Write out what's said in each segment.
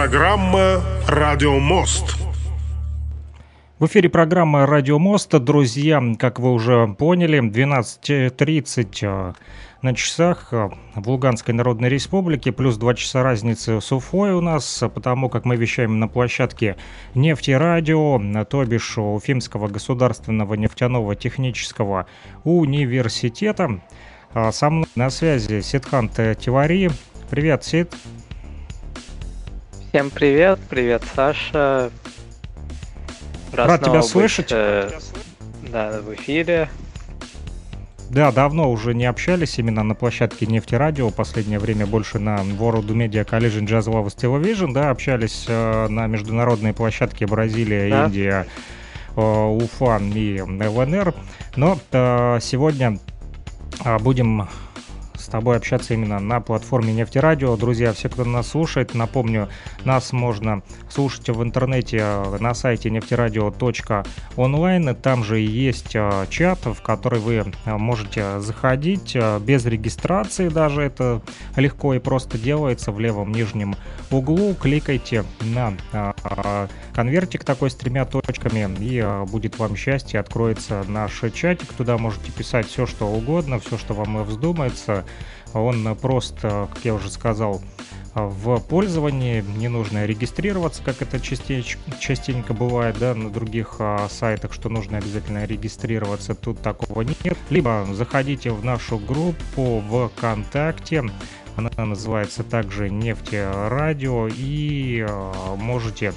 Программа «Радио Мост». В эфире программа «Радио Мост». Друзья, как вы уже поняли, 12.30 э, на часах э, в Луганской Народной Республике, плюс 2 часа разницы с Уфой у нас, потому как мы вещаем на площадке нефтерадио, то бишь Уфимского государственного нефтяного технического университета. А Со мной на связи Сидхант Тивари. Привет, Сид. Всем привет, привет, Саша. Рад тебя снова быть, слышать. э, да, в эфире. Да, давно уже не общались именно на площадке Нефтерадио. Последнее время больше на World Media Collision Jazz Lovers Television. Да, общались э, на международной площадке Бразилия, Да. Индия, э, Уфа и ЛНР. Но э, сегодня э, будем тобой общаться именно на платформе Нефтерадио. Друзья, все, кто нас слушает, напомню, нас можно слушать в интернете э, на сайте нефтерадио.онлайн. Там же есть э, чат, в который вы э, можете заходить без регистрации даже. Это легко и просто делается в левом нижнем углу. Кликайте на конвертик такой с тремя точками и будет вам счастье. Откроется наш чатик. Туда можете писать все, что угодно, все, что вам вздумается. Он просто, как я уже сказал, в пользовании, не нужно регистрироваться, как это частеч- частенько бывает, да, на других а, сайтах, что нужно обязательно регистрироваться, тут такого нет. Либо заходите в нашу группу ВКонтакте, она называется также Нефтерадио, и а, можете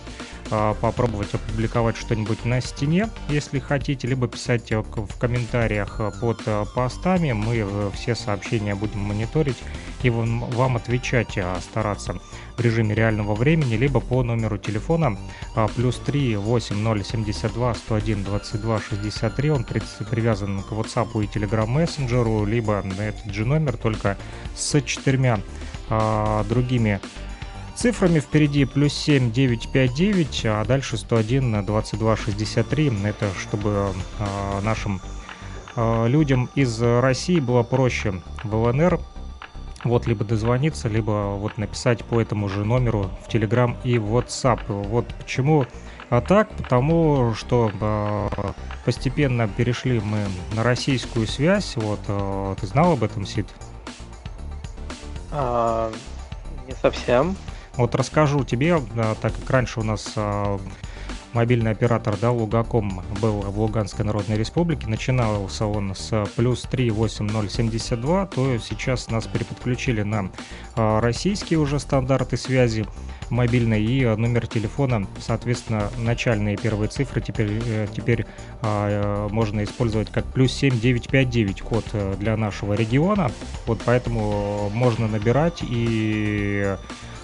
попробовать опубликовать что-нибудь на стене, если хотите, либо писать э, в комментариях э, под э, постами. Мы все сообщения будем мониторить и вам отвечать, а, стараться в режиме реального времени, либо по номеру телефона а, плюс 3 8072 101 22 63. Он при- привязан к WhatsApp и Telegram мессенджеру, либо на этот же номер, только с четырьмя а, другими цифрами впереди плюс 7 959, а дальше 101 на 22 63. Это чтобы а, нашим а, людям из России было проще в ЛНР вот либо дозвониться, либо вот написать по этому же номеру в Telegram и WhatsApp. Вот почему а так, потому что а, постепенно перешли мы на российскую связь. Вот а, ты знал об этом, Сид? А, не совсем. Вот расскажу тебе, так как раньше у нас а, мобильный оператор, да, Лугаком был в Луганской Народной Республике, начинался он с плюс 38072, то сейчас нас переподключили на а, российские уже стандарты связи мобильной и а, номер телефона, соответственно, начальные первые цифры теперь, э, теперь а, э, можно использовать как плюс 7959 код э, для нашего региона, вот поэтому можно набирать и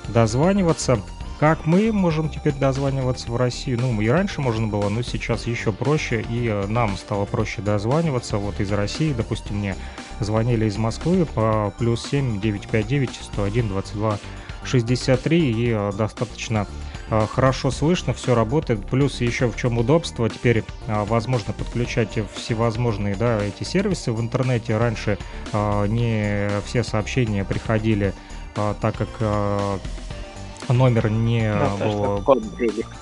дозваниваться. Как мы можем теперь дозваниваться в Россию? Ну, и раньше можно было, но сейчас еще проще, и э, нам стало проще дозваниваться. Вот из России, допустим, мне звонили из Москвы по плюс 7 959 101 22 63, и э, достаточно э, хорошо слышно, все работает. Плюс еще в чем удобство, теперь возможно подключать всевозможные да, эти сервисы в интернете. Раньше не все сообщения приходили а, так как а, номер не потому был... код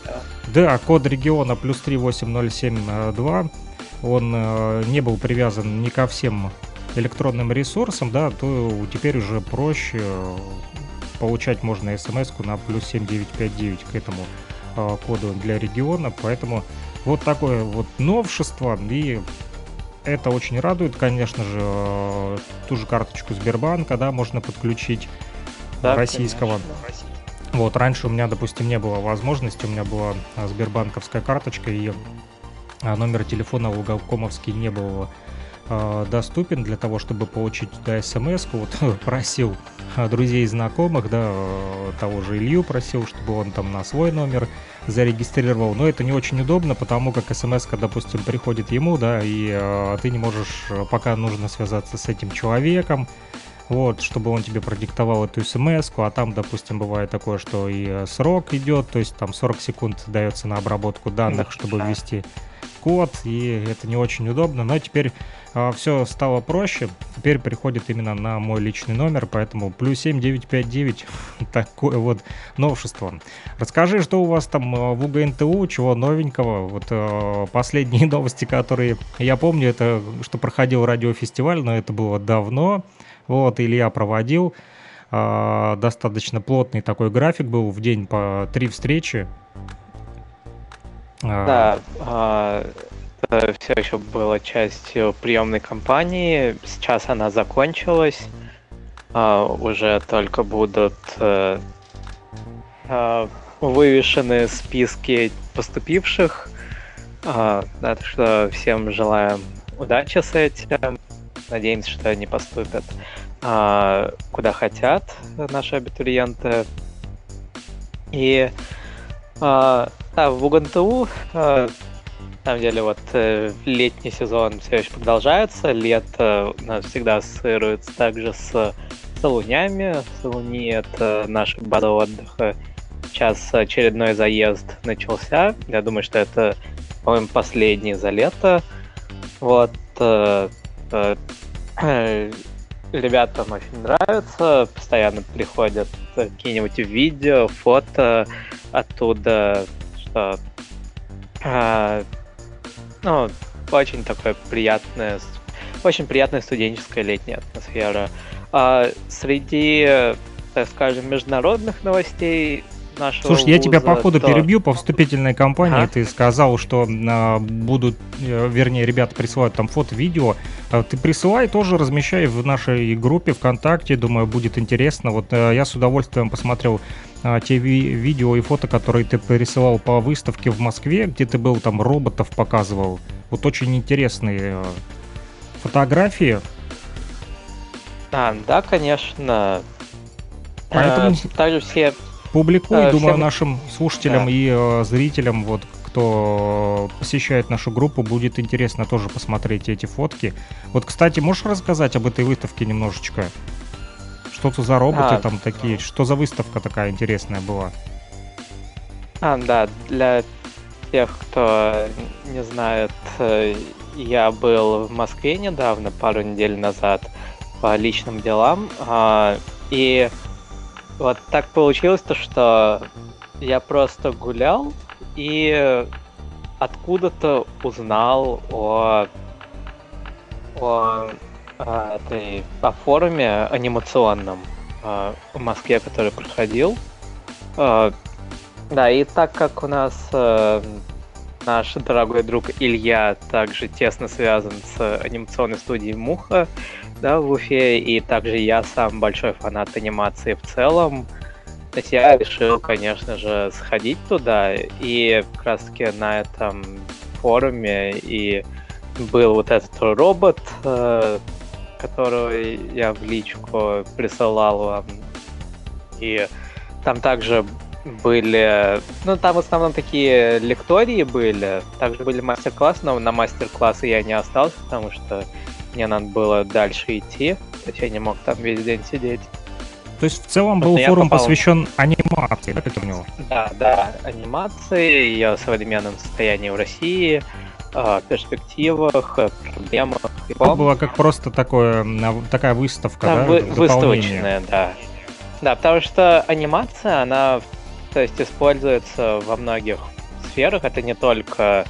да. Да, код региона плюс 38072, он не был привязан ни ко всем электронным ресурсам, да, то теперь уже проще получать можно смс на плюс 7959 к этому коду для региона, поэтому вот такое вот новшество, и это очень радует, конечно же, ту же карточку Сбербанка, да, можно подключить Да, российского. конечно. Вот раньше у меня, допустим, не было возможности, у меня была а, сбербанковская карточка, и а номер телефона Луговкомовский не был э, доступен для того, чтобы получить туда смс Вот просил друзей и знакомых, да, того же Илью просил, чтобы он там на свой номер зарегистрировал. Но это не очень удобно, потому как смс допустим, приходит ему, да, и э, ты не можешь, пока нужно связаться с этим человеком, вот, чтобы он тебе продиктовал эту смс а там, допустим, бывает такое, что и э, срок идет, то есть там 40 секунд дается на обработку данных, чтобы ввести код, и это не очень удобно, но теперь а, все стало проще, теперь приходит именно на мой личный номер, поэтому плюс 7959, такое вот новшество. Расскажи, что у вас там а, в УГНТУ, чего новенького, вот а, последние новости, которые я помню, это что проходил радиофестиваль, но это было давно, вот, Илья проводил, а, достаточно плотный такой график был, в день по три встречи. А, да, а, это все еще было частью приемной кампании. Сейчас она закончилась. Уже только будут э, вывешены списки поступивших. Так что всем желаем удачи с этим. Надеемся, что они поступят а, куда хотят наши абитуриенты. И а, да, в УГНТУ а, на самом деле вот э, летний сезон все еще продолжается. Лето у нас всегда ассоциируется также с Салунями. Салуни — это наша база отдыха. Сейчас очередной заезд начался. Я думаю, что это, по-моему, последний за лето. Вот. Э, э, ребятам очень нравится, постоянно приходят какие-нибудь видео, фото оттуда, что э, ну, очень такое приятное, очень приятная студенческая летняя атмосфера. А среди, так скажем, международных новостей нашего Слушай, я тебя по ходу то... перебью по вступительной кампании. Ага. Ты сказал, что а, будут, э, вернее, ребята присылают там фото, видео. А, ты присылай тоже, размещай в нашей группе ВКонтакте. Думаю, будет интересно. Вот а, я с удовольствием посмотрел а, те ви- видео и фото, которые ты присылал по выставке в Москве, где ты был там роботов показывал. Вот очень интересные а, фотографии. А, да, конечно. Поэтому... А, также все Публикуй, а, думаю, всем... нашим слушателям да. и э, зрителям, вот кто посещает нашу группу, будет интересно тоже посмотреть эти фотки. Вот, кстати, можешь рассказать об этой выставке немножечко? Что это за роботы а, там такие? Что за выставка такая интересная была? А, да, для тех, кто не знает, э, я был в Москве недавно, пару недель назад, по личным делам, а, и вот так получилось то, что я просто гулял и откуда-то узнал о, о, о, этой, о форуме анимационном э, в Москве, который проходил. Э, да, и так как у нас э, наш дорогой друг Илья также тесно связан с анимационной студией Муха, да, в Уфе, и также я сам большой фанат анимации в целом. То есть я решил, конечно же, сходить туда, и как раз таки на этом форуме и был вот этот робот, э, которого я в личку присылал вам. И там также были... Ну, там в основном такие лектории были. Также были мастер-классы, но на мастер-классы я не остался, потому что мне надо было дальше идти, то есть я не мог там весь день сидеть. То есть в целом был форум попал... посвящен анимации, да, как у него? Да, да, анимации, ее современном состоянии в России, а, перспективах, проблемах. Это было как просто такое, такая выставка, да, да вы, выставочная, да. Да, потому что анимация, она то есть используется во многих сферах. Это не только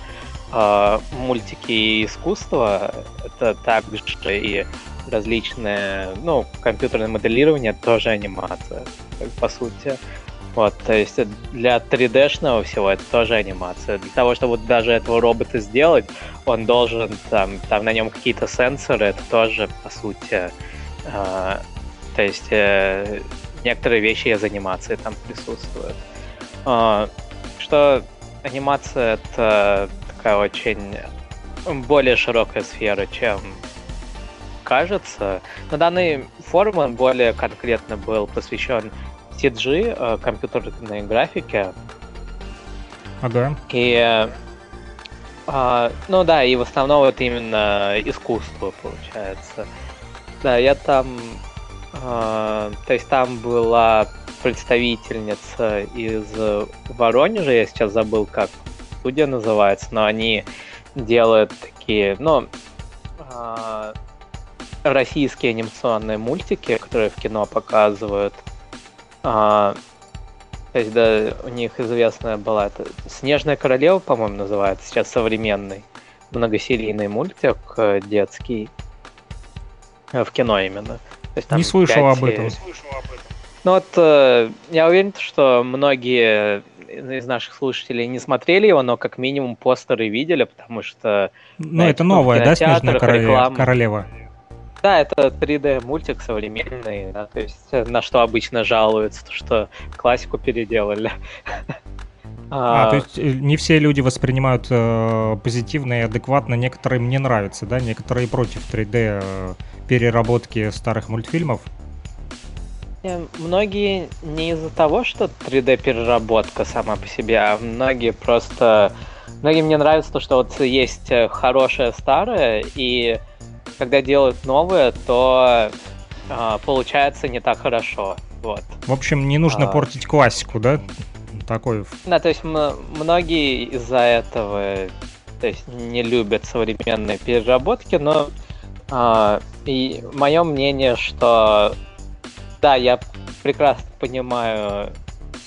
э, мультики и искусство, это также и различные, ну, компьютерное моделирование, тоже анимация, по сути. Вот, то есть для 3D-шного всего это тоже анимация. Для того, чтобы даже этого робота сделать, он должен, там, там на нем какие-то сенсоры, это тоже, по сути, э, то есть э, некоторые вещи из анимации там присутствуют. Э, что анимация это такая очень более широкая сфера, чем кажется. На данный форум он более конкретно был посвящен CG, э, компьютерной графике. Ага. И а, ну да, и в основном вот именно искусство получается. Да, я там, а, то есть там была представительница из Воронежа, я сейчас забыл, как студия называется, но они делают такие, ну, а, российские анимационные мультики, которые в кино показывают. То есть, да, у них известная была это Снежная королева, по-моему, называется, сейчас современный многосерийный мультик э, детский. Э, в кино именно. То есть, там Не слышал об этом. Ну вот, э, я уверен, что многие из наших слушателей не смотрели его, но как минимум постеры видели, потому что... Ну, это новая, да, Снежная королева? королева? Да, это 3D мультик современный, да, то есть э, на что обычно жалуются, что классику переделали. А, а, то есть э, не все люди воспринимают э, позитивно и адекватно, некоторым не нравится, да, некоторые против 3D э, переработки старых мультфильмов. Многие не из-за того, что 3D переработка сама по себе, а многие просто... Многим не нравится то, что вот есть э, хорошее старое, и когда делают новое, то а, получается не так хорошо. Вот. В общем, не нужно а... портить классику, да? Такой. Да, то есть многие из-за этого то есть, не любят современные переработки, но а, и мое мнение, что да, я прекрасно понимаю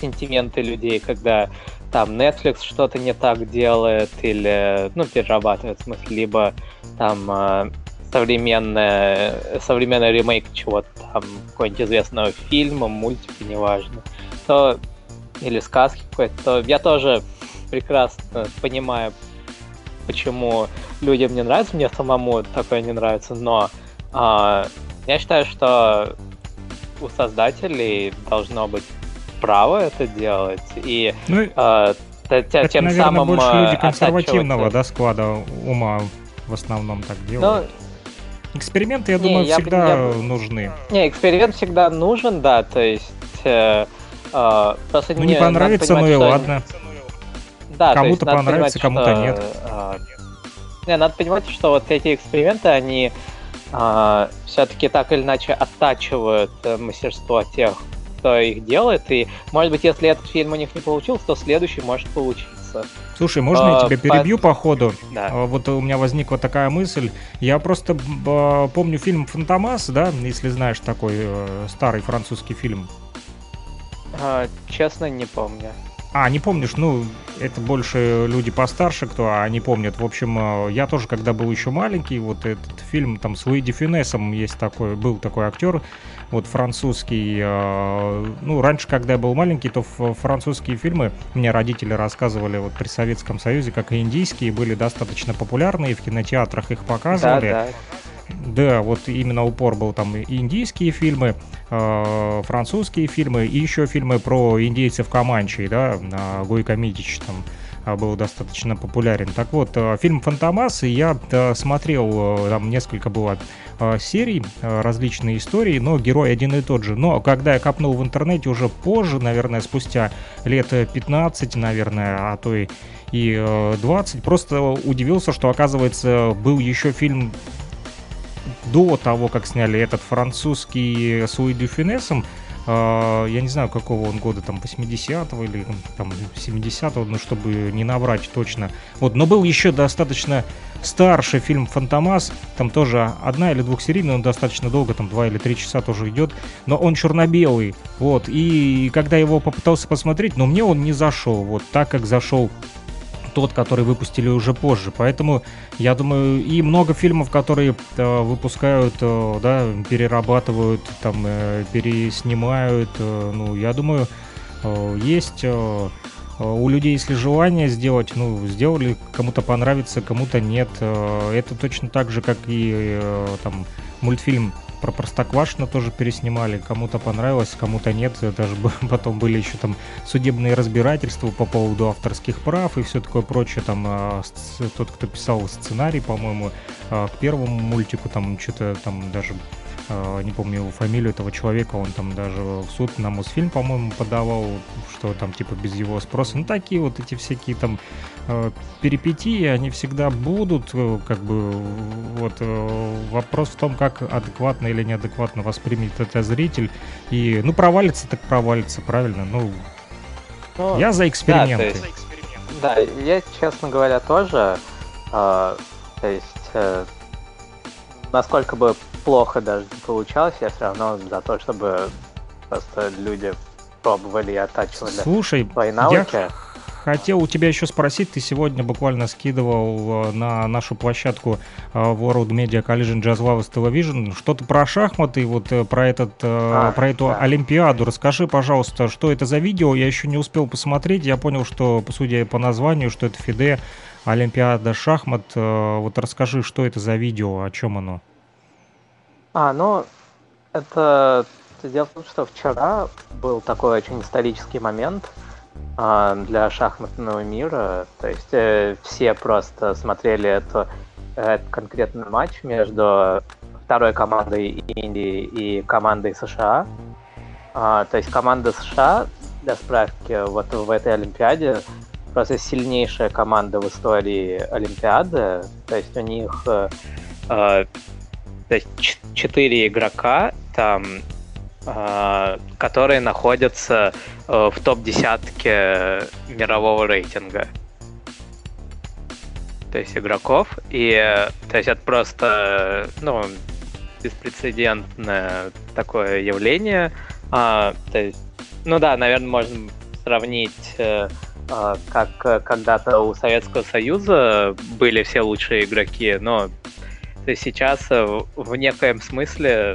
сентименты людей, когда там Netflix что-то не так делает или, ну, перерабатывает, в смысле, либо там а, современная, современный ремейк чего-то там, какого-нибудь известного фильма, мультика, неважно, то или сказки какой-то, то я тоже прекрасно понимаю, почему людям не нравится, мне самому такое не нравится, но э, я считаю, что у создателей должно быть право это делать, и ну, э, тем это, наверное, самым больше люди консервативного да, склада ума в основном так делают. Ну, Эксперименты, я не, думаю, я, всегда я, нужны. Не, эксперимент всегда нужен, да, то есть... Э, э, просто ну, не, не понравится, понимать, ну и что... ладно. Да, кому-то понравится, кому-то нет. Э, не, надо понимать, что вот эти эксперименты, они э, все-таки так или иначе оттачивают э, мастерство тех, кто их делает, и, может быть, если этот фильм у них не получился, то следующий может получиться. Слушай, можно а, я тебя перебью по, по ходу? Да. А, вот у меня возникла такая мысль. Я просто а, помню фильм «Фантомас», да, если знаешь такой э, старый французский фильм. А, честно, не помню. А, не помнишь, ну, это больше люди постарше, кто, а не помнят. В общем, э, я тоже, когда был еще маленький, вот этот фильм, там, с Луиди Финесом есть такой, был такой актер, вот французский, э, ну, раньше, когда я был маленький, то французские фильмы, мне родители рассказывали вот при Советском Союзе, как и индийские, были достаточно популярны, и в кинотеатрах их показывали. Да, да. Да, вот именно упор был там индийские фильмы, э, французские фильмы и еще фильмы про индейцев Каманчи, да, Гойко Митич там э, был достаточно популярен. Так вот, э, фильм «Фантомас», я э, смотрел, там несколько было серий, различные истории, но герой один и тот же. Но когда я копнул в интернете уже позже, наверное, спустя лет 15, наверное, а то и и 20, просто удивился, что, оказывается, был еще фильм до того, как сняли этот французский с Луи Дюфинесом, э, я не знаю, какого он года, там, 80-го или там 70-го, ну, чтобы не набрать точно. Вот, но был еще достаточно старший фильм «Фантомас», там тоже одна или двухсерийная, он достаточно долго, там, два или три часа тоже идет, но он черно-белый, вот, и когда его попытался посмотреть, но мне он не зашел, вот, так как зашел тот, который выпустили уже позже. Поэтому, я думаю, и много фильмов, которые э, выпускают, э, да, перерабатывают, там, э, переснимают, э, ну, я думаю, э, есть... Э, у людей, если желание сделать, ну, сделали, кому-то понравится, кому-то нет. Э, это точно так же, как и э, там мультфильм про Простоквашино тоже переснимали. Кому-то понравилось, кому-то нет. Даже потом были еще там судебные разбирательства по поводу авторских прав и все такое прочее. Там а, тот, кто писал сценарий, по-моему, а, к первому мультику, там что-то там даже не помню его фамилию этого человека, он там даже в суд на Мосфильм, по-моему, подавал, что там типа без его спроса. Ну, такие вот эти всякие там э, перипетии, они всегда будут, э, как бы, вот э, вопрос в том, как адекватно или неадекватно воспримет это зритель. И, ну, провалится так провалится, правильно? Ну, ну я за эксперименты. Да, есть, да, я, честно говоря, тоже, э, то есть, э, насколько бы плохо даже не получалось, я все равно за то, чтобы просто люди пробовали и оттачивали Слушай, свои навыки. Я хотел у тебя еще спросить, ты сегодня буквально скидывал э, на нашу площадку э, World Media Collision Jazz Lovers Television что-то про шахматы, вот э, про, этот, а, про эту да. Олимпиаду. Расскажи, пожалуйста, что это за видео? Я еще не успел посмотреть, я понял, что, судя по названию, что это Фиде Олимпиада шахмат. Вот расскажи, что это за видео, о чем оно? А, ну, это... Дело в том, что вчера был такой очень исторический момент а, для шахматного мира. То есть э, все просто смотрели это, этот конкретный матч между второй командой Индии и командой США. А, то есть команда США, для справки, вот в этой Олимпиаде просто сильнейшая команда в истории Олимпиады. То есть у них э, э, то есть четыре игрока там, э, которые находятся э, в топ-десятке мирового рейтинга. То есть игроков. И то есть это просто ну, беспрецедентное такое явление. А, то есть, ну да, наверное, можно сравнить э, э как когда-то у Советского Союза были все лучшие игроки, но сейчас э, в некоем смысле,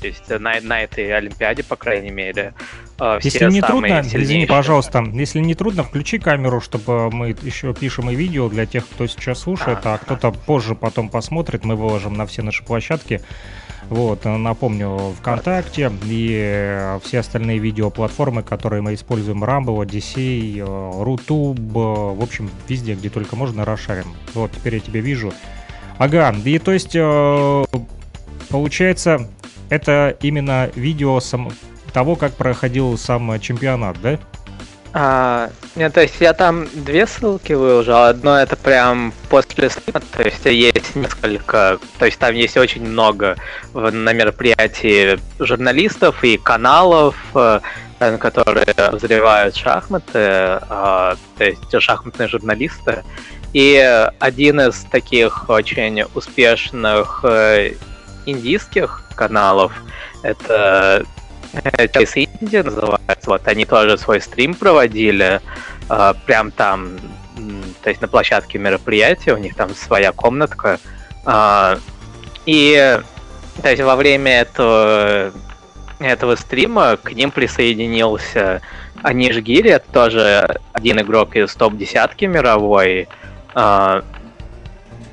то есть на, на этой Олимпиаде, по крайней мере, э, все Если не трудно, сильнейшие. извини, пожалуйста, если не трудно, включи камеру, чтобы мы еще пишем и видео для тех, кто сейчас слушает, а, а кто-то позже потом посмотрит, мы выложим на все наши площадки. Вот, напомню, ВКонтакте и все остальные видеоплатформы, которые мы используем, Rumble, Odyssey, Рутуб, в общем, везде, где только можно, расшарим. Вот, теперь я тебя вижу. Ага, и то есть, э, получается, это именно видео сам, того, как проходил сам чемпионат, да? А, нет, то есть я там две ссылки выложил. Одно это прям после стрима, то есть есть несколько, то есть там есть очень много на мероприятии журналистов и каналов, э, которые взрывают шахматы, а, то есть шахматные журналисты. И один из таких очень успешных э, индийских каналов, это Chase India называется, вот они тоже свой стрим проводили, э, прям там, то есть на площадке мероприятия, у них там своя комнатка, э, и то есть во время этого, этого стрима к ним присоединился Аниш Гири, это тоже один игрок из топ-десятки мировой, а,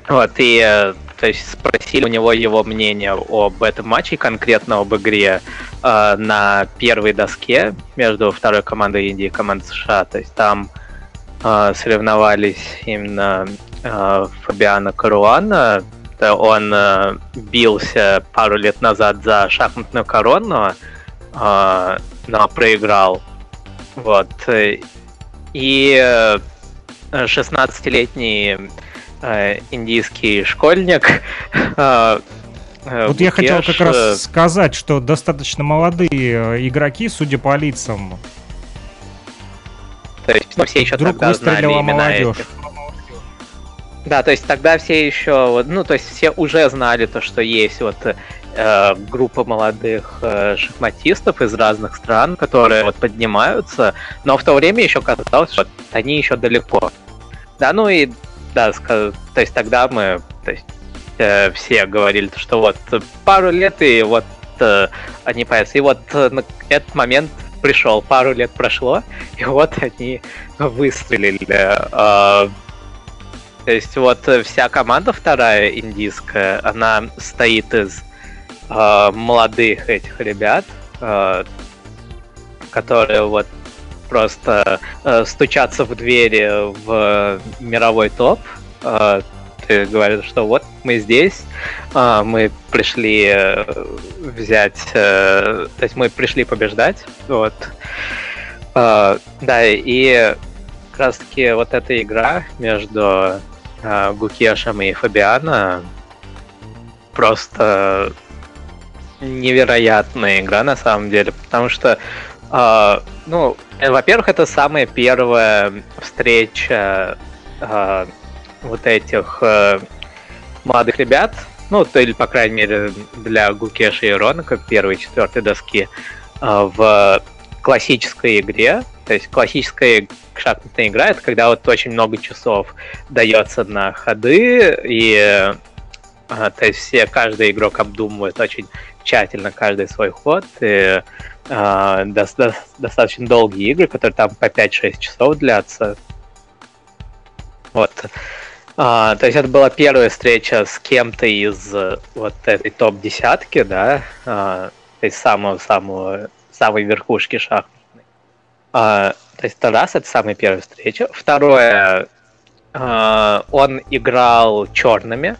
вот, и э, то есть спросили у него его мнение об этом матче, конкретно об игре э, на первой доске между второй командой Индии и командой США. То есть там э, соревновались именно э, Фабиано Каруана. Он э, бился пару лет назад за шахматную корону, э, но проиграл. Вот. И э, 16-летний э, индийский школьник. Э, э, вот я хотел как раз сказать, что достаточно молодые игроки, судя по лицам. То есть ну, все еще Вдруг тогда знали молодежь. Этих. Да, то есть тогда все еще, ну, то есть все уже знали то, что есть вот э, группа молодых э, шахматистов из разных стран, которые вот поднимаются, но в то время еще казалось, что они еще далеко. Да, ну и да, то есть тогда мы, то есть э, все говорили, что вот пару лет и вот э, они появятся. И вот э, этот момент пришел, пару лет прошло, и вот они выстрелили. Э, то есть вот вся команда вторая индийская, она стоит из э, молодых этих ребят, э, которые вот просто э, стучатся в двери в мировой топ. Э, ты говоришь, что вот мы здесь, э, мы пришли э, взять, э, то есть мы пришли побеждать, вот. Э, да, и как раз таки вот эта игра между э, Гукешем и Фабиано просто невероятная игра на самом деле, потому что, э, ну, э, во-первых, это самая первая встреча э, вот этих э, молодых ребят, ну, то или, по крайней мере, для Гукеши и Ронака первой и четвертой доски э, в классической игре. То есть классическая шахматная игра это когда вот очень много часов дается на ходы, и э, то есть все, каждый игрок обдумывает очень тщательно каждый свой ход. И, э, до, до, достаточно долгие игры, которые там по 5-6 часов длятся. Вот. А, то есть это была первая встреча с кем-то из вот этой топ-десятки, да, а, то есть самого-самого самой верхушки шахматной. А, то есть это раз, это самая первая встреча. Второе, а, он играл черными,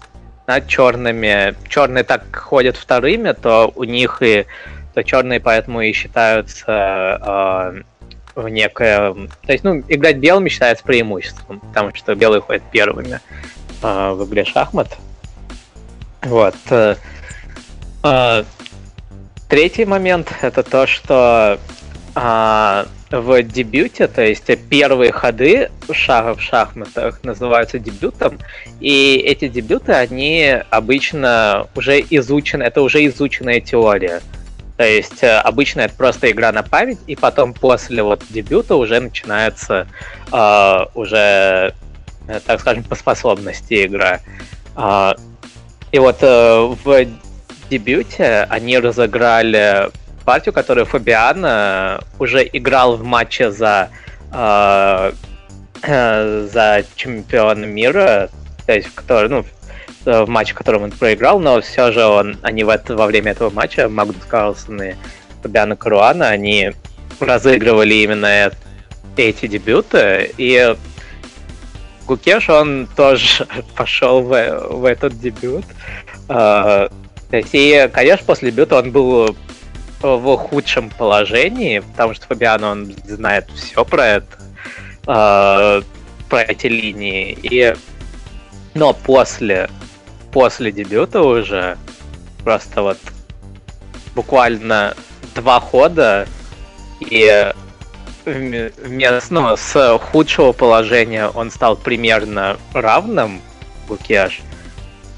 да, черными. Черные так ходят вторыми, то у них и то черные поэтому и считаются э, в некое... То есть, ну, играть белыми считается преимуществом, потому что белые ходят первыми э, в игре шахмат. Вот. Э, э, третий момент это то, что э, в дебюте, то есть первые ходы шага в шахматах называются дебютом, и эти дебюты, они обычно уже изучены, это уже изученная теория. То есть э, обычно это просто игра на память, и потом после вот дебюта уже начинается э, уже, так скажем, по способности игра. Э, и вот э, в дебюте они разыграли партию, которую Фабиано уже играл в матче за, э, э, за чемпиона мира, то есть который, ну, в матче, в котором он проиграл, но все же он, они в это, во время этого матча, Магнус Карлсон и Фабиано Каруана, они разыгрывали именно эти дебюты, и Гукеш, он тоже пошел в, в этот дебют. Uh, и, конечно, после дебюта он был в худшем положении, потому что Фабиано, он знает все про это, э, про эти линии. И, но после, после дебюта уже просто вот буквально два хода и вместо, ну, с худшего положения он стал примерно равным Гукеш.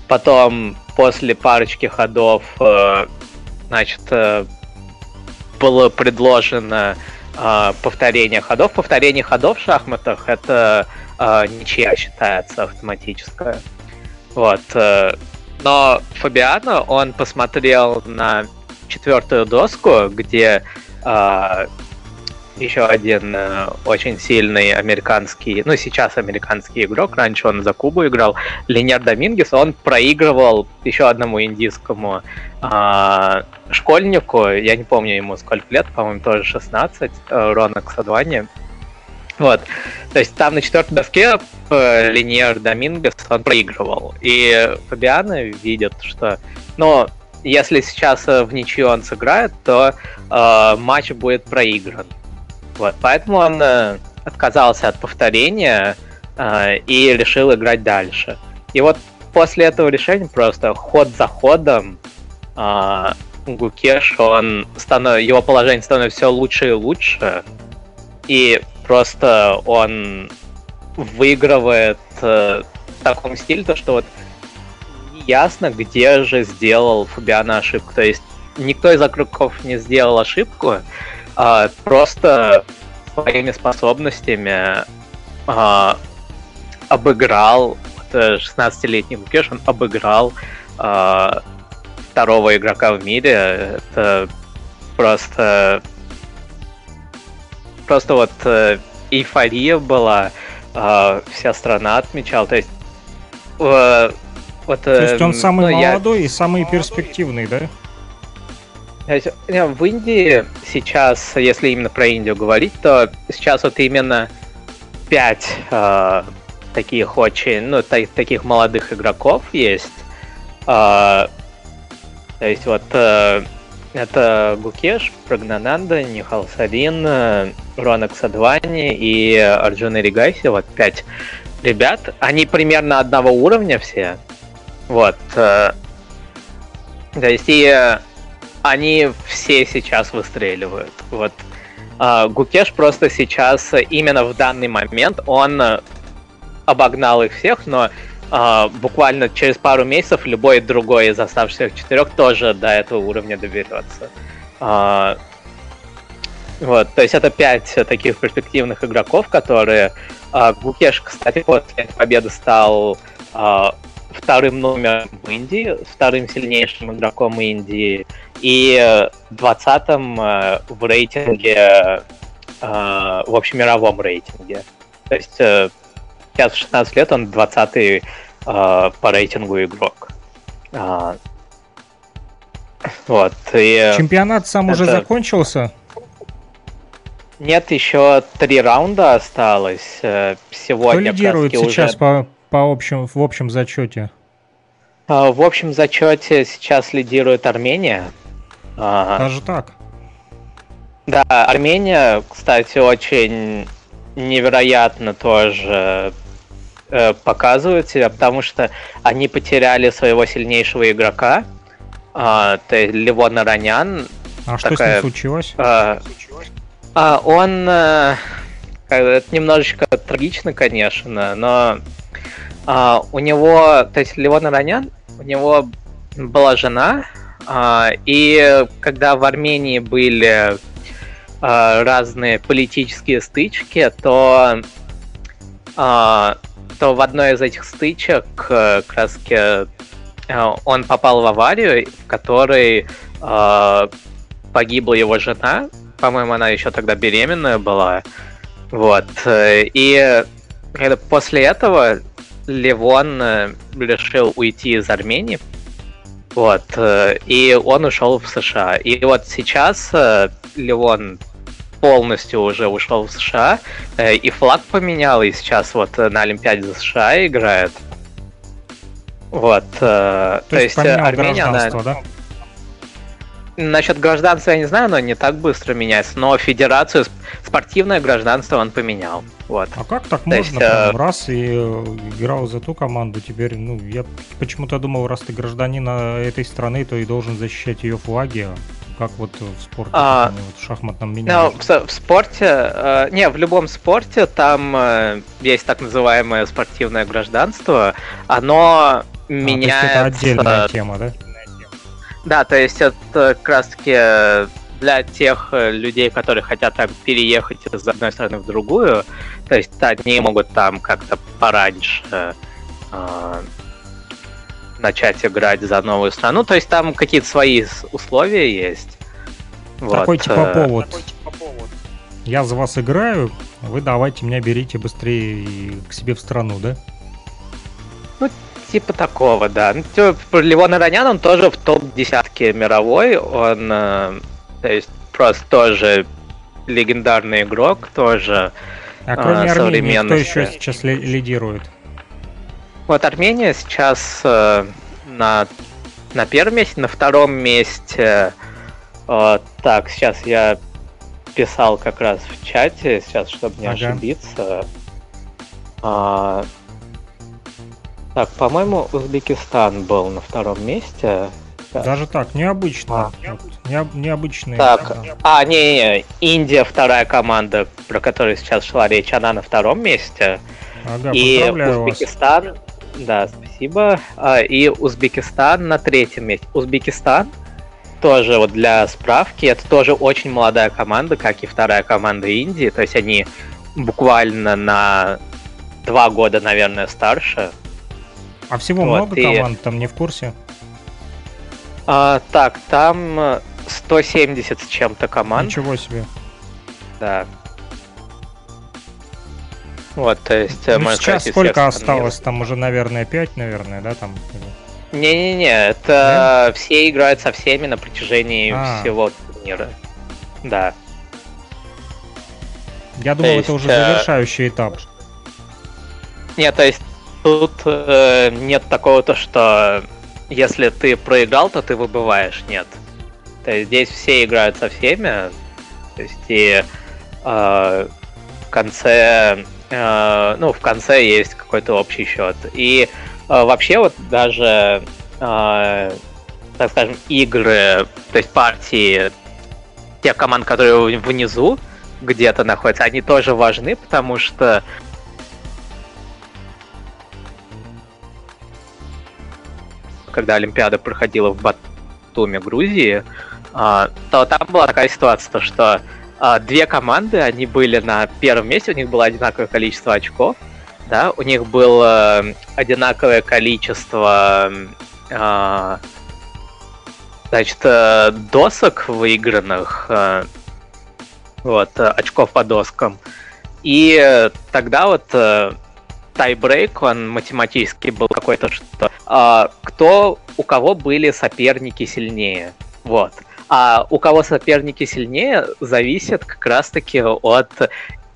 Потом после парочки ходов, э, значит, э, было предложено э, повторение ходов. Повторение ходов в шахматах это э, ничья считается автоматическая. Вот. Э, но Фабиано, он посмотрел на четвертую доску, где э, еще один э, очень сильный американский, ну сейчас американский игрок, раньше он за Кубу играл, Линер Домингес, он проигрывал еще одному индийскому э, школьнику, я не помню ему сколько лет, по-моему, тоже 16, э, Рона Ксадвани. Вот. То есть там на четвертой доске э, Линер Домингес он проигрывал. И Фабиано видит, что ну, если сейчас э, в ничью он сыграет, то э, матч будет проигран. Вот, поэтому он э, отказался от повторения э, и решил играть дальше. И вот после этого решения просто ход за ходом э, Гукеш, он станов... его положение становится все лучше и лучше. И просто он выигрывает э, в таком стиле, то что вот ясно, где же сделал Фабиана ошибку. То есть никто из игроков не сделал ошибку, а, просто своими способностями а, обыграл 16-летний Букеш, он обыграл а, второго игрока в мире. Это просто просто вот э, эйфория была, э, вся страна отмечала. То есть э, вот, То есть он самый ну, молодой я... и самый перспективный, да? Не, в Индии сейчас, если именно про Индию говорить, то сейчас вот именно пять э, таких очень, ну, та- таких молодых игроков есть. Э, то есть вот э, это Гукеш, Прагнананда, Нихал Сарин, э, Ронак Садвани и Арджуна Ригаси. Вот пять ребят. Они примерно одного уровня все. Вот. э, То есть и э, они все сейчас выстреливают. Вот. А, Гукеш просто сейчас, именно в данный момент, он э, обогнал их всех, но а, буквально через пару месяцев любой другой из оставшихся четырех тоже до этого уровня доберется. А, вот, то есть это пять таких перспективных игроков, которые... Гукеш, кстати, после победы стал вторым номером в Индии, вторым сильнейшим игроком Индии и э, 20-м э, в рейтинге, э, в общемировом рейтинге. То есть сейчас в 16 лет он 20-й э, по рейтингу игрок. А, Вот, и Чемпионат сам уже это- закончился. нет, еще три раунда осталось. Кто Сегодня как лидирует сейчас уже- по, по общем, в общем зачете? А, В общем зачете сейчас лидирует Армения. Даже так. Да, Армения, кстати, очень невероятно тоже э, показывает себя, потому что они потеряли своего сильнейшего игрока, а, то есть Левон Аронян. А что с Такая- ним случилось? А, он... э, как бы Это немножечко трагично, конечно, но а, у него, то есть Левон Аронян, у него была жена, а, и когда в Армении были а, разные политические стычки, то, а, то в одной из этих стычек э, как э, он попал в аварию, в которой а, погибла его жена, по-моему, она еще тогда беременная была. Вот. э, И когда после этого Левон э, решил уйти из Армении. Вот. э, И он ушел в США. И вот сейчас э, Левон полностью уже ушел в США, и флаг поменял, и сейчас вот на Олимпиаде за США играет. Вот. э, То, есть, поменял Армения, она- да? Насчет гражданства я не знаю, но не так быстро меняется. Но федерацию, сп- спортивное гражданство он поменял. Вот. А как так То можно? есть, прям э, раз и э, играл за ту команду, теперь, ну, я почему-то думал, раз ты гражданин э, этой страны, то и должен защищать ее флаги. а Как вот в спорте, А, вот в шахматном Но меняют. в, в спорте, э, не, в любом спорте там э, есть так называемое спортивное гражданство. Оно А, меняется. это отдельная тема, да? Да, то есть это как раз таки э, для тех э, людей, которые хотят там переехать из одной страны в другую, то есть они могут там как-то пораньше э, начать играть за новую страну. То есть там какие-то свои условия есть. Такой Вот, типа э, повод. Я за вас играю, вы давайте меня берите быстрее к себе в страну, да? Типа такого, да. Ну, типа, Левон Аронян, он тоже в топ-десятке мировой. Он, э, то есть, просто тоже легендарный игрок, тоже. А кроме Армении, кто еще сейчас ли- лидирует? Вот Армения сейчас э, на, на первом месте, на втором месте. э, так, сейчас я писал как раз в чате, сейчас, чтобы не Ага. ошибиться. А, так, по-моему, Узбекистан был на втором месте. Сейчас. Даже так, необычно. А. Вот, необ- необычные. Так, да. а, не-не-не, Индия вторая команда, про которую сейчас шла речь, она на втором месте. Ага, и поздравляю вас. Узбекистан, да, спасибо. А, и Узбекистан на третьем месте. Узбекистан тоже вот для справки, это тоже очень молодая команда, как и вторая команда Индии. То есть они буквально на два года, наверное, старше. А всего вот, много и- команд, там не в курсе? А, так, там э, 170 с чем-то команд. Ничего себе. Да. Вот, то есть, э, Ну, сейчас сколько мира. осталось? Там уже, наверное, 5, наверное, да, там? Не-не-не, это все играют со всеми на протяжении А. всего турнира. Да. Я думал, есть, это уже э, завершающий этап. Нет, то есть тут э, нет такого то, что если ты проиграл, то ты выбываешь. Нет. То есть здесь все играют со всеми. То есть и э, в конце, э, ну в конце есть какой-то общий счет. И э, вообще вот даже, э, так скажем, игры, то есть партии тех команд, которые внизу где-то находятся, они тоже важны, потому что когда Олимпиада проходила в Батуме, Грузии, а, то там была такая ситуация, то что а, две команды, они были на первом месте, у них было одинаковое количество очков, да, у них было одинаковое количество а, значит, э, досок выигранных, э, вот, э, очков по доскам. И тогда вот тайбрейк, он математически был какой-то, что а, кто, у кого были соперники сильнее. Вот. А у кого соперники сильнее, зависит как раз-таки от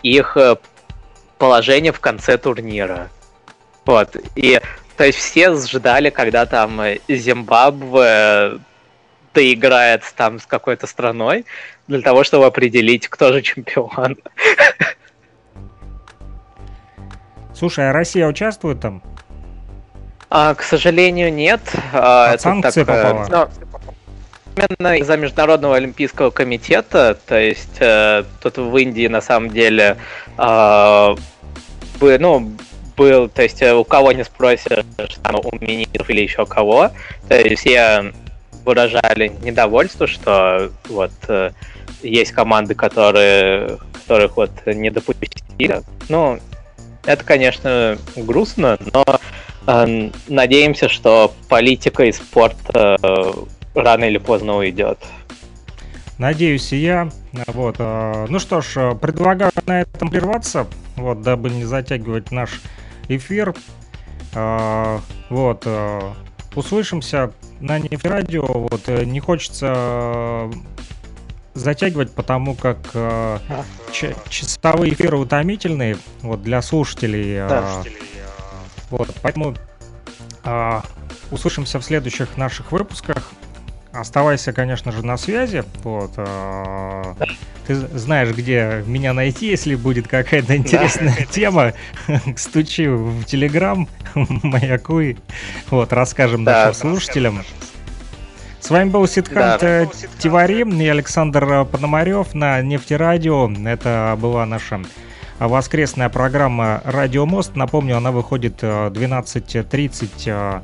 их э, положения в конце турнира. Вот. И то есть все ждали, когда там Зимбабве доиграет там с какой-то страной для того, чтобы определить, кто же чемпион. Слушай, а Россия участвует там? А, к сожалению, нет. А, это санкции такое- попала? ну, именно из-за Международного Олимпийского комитета, то есть э, тут в Индии на самом деле а, бы- ну, был, то есть э, у кого не спросишь, там, у министров или еще кого, то есть все выражали недовольство, что вот э, есть команды, которые, которых вот не допустили. Ну, это, конечно, грустно, но э, надеемся, что политика и спорт э, рано или поздно уйдет. Надеюсь, и я. Вот. э, Ну что ж, э, предлагаю на этом прерваться, вот, дабы не затягивать наш эфир. Э, Вот. Услышимся на нефтерадио. Вот. Не хочется затягивать, потому как э, ч- часовые эфиры утомительные вот, для слушателей. э, Да. Вот, поэтому а, услышимся в следующих наших выпусках. Оставайся, конечно же, на связи. Вот, а, ты знаешь, где меня найти, если будет какая-то интересная тема. Стучи в Телеграм, маякуй. Вот, расскажем Да. нашим слушателям. С вами был Сидхант Да. э, Тиварим и Александр э, Пономарев на Нефтерадио. Это была наша воскресная программа «Радио Мост». Напомню, она выходит э, 12.30 э,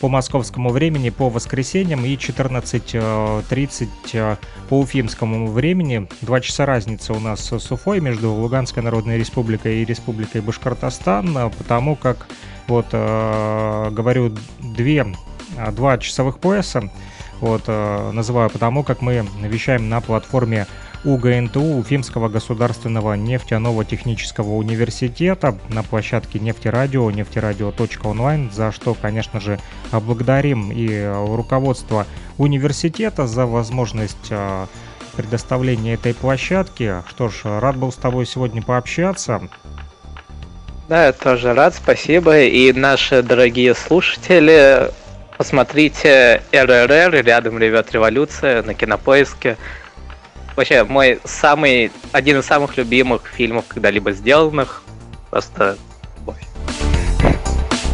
по московскому времени по воскресеньям и 14.30 э, по уфимскому времени. Два часа разница у нас с Уфой между Луганской Народной Республикой и Республикой Башкортостан, э, потому как, вот, э, говорю, две, два часовых пояса, вот, э, называю потому, как мы вещаем на платформе УГНТУ Уфимского государственного нефтяного технического университета на площадке нефтерадио, нефтерадио.онлайн, за что, конечно же, благодарим и э, руководство университета за возможность э, предоставления этой площадки. Что ж, рад был с тобой сегодня пообщаться. Да, я тоже рад, спасибо. И наши дорогие слушатели, посмотрите РРР, рядом ревет революция на кинопоиске. Вообще, мой самый, один из самых любимых фильмов, когда-либо сделанных. Просто любовь.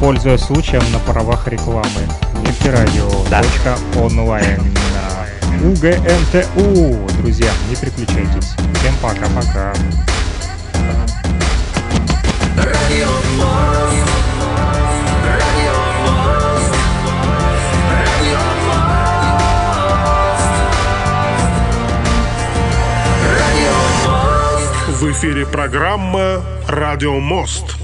Пользуясь случаем на правах рекламы. Нефтерадио.онлайн. УГНТУ. Друзья, не переключайтесь. Всем пока-пока. В эфире программа «Радио Мост».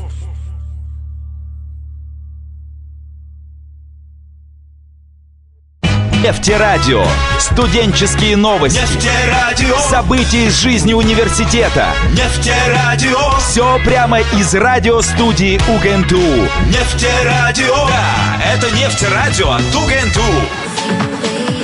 Нефтерадио. Студенческие новости. Нефтерадио. События из жизни университета. Нефтерадио. Все прямо из радиостудии УГНТУ. Нефтерадио. Да, это нефтерадио от УГНТУ.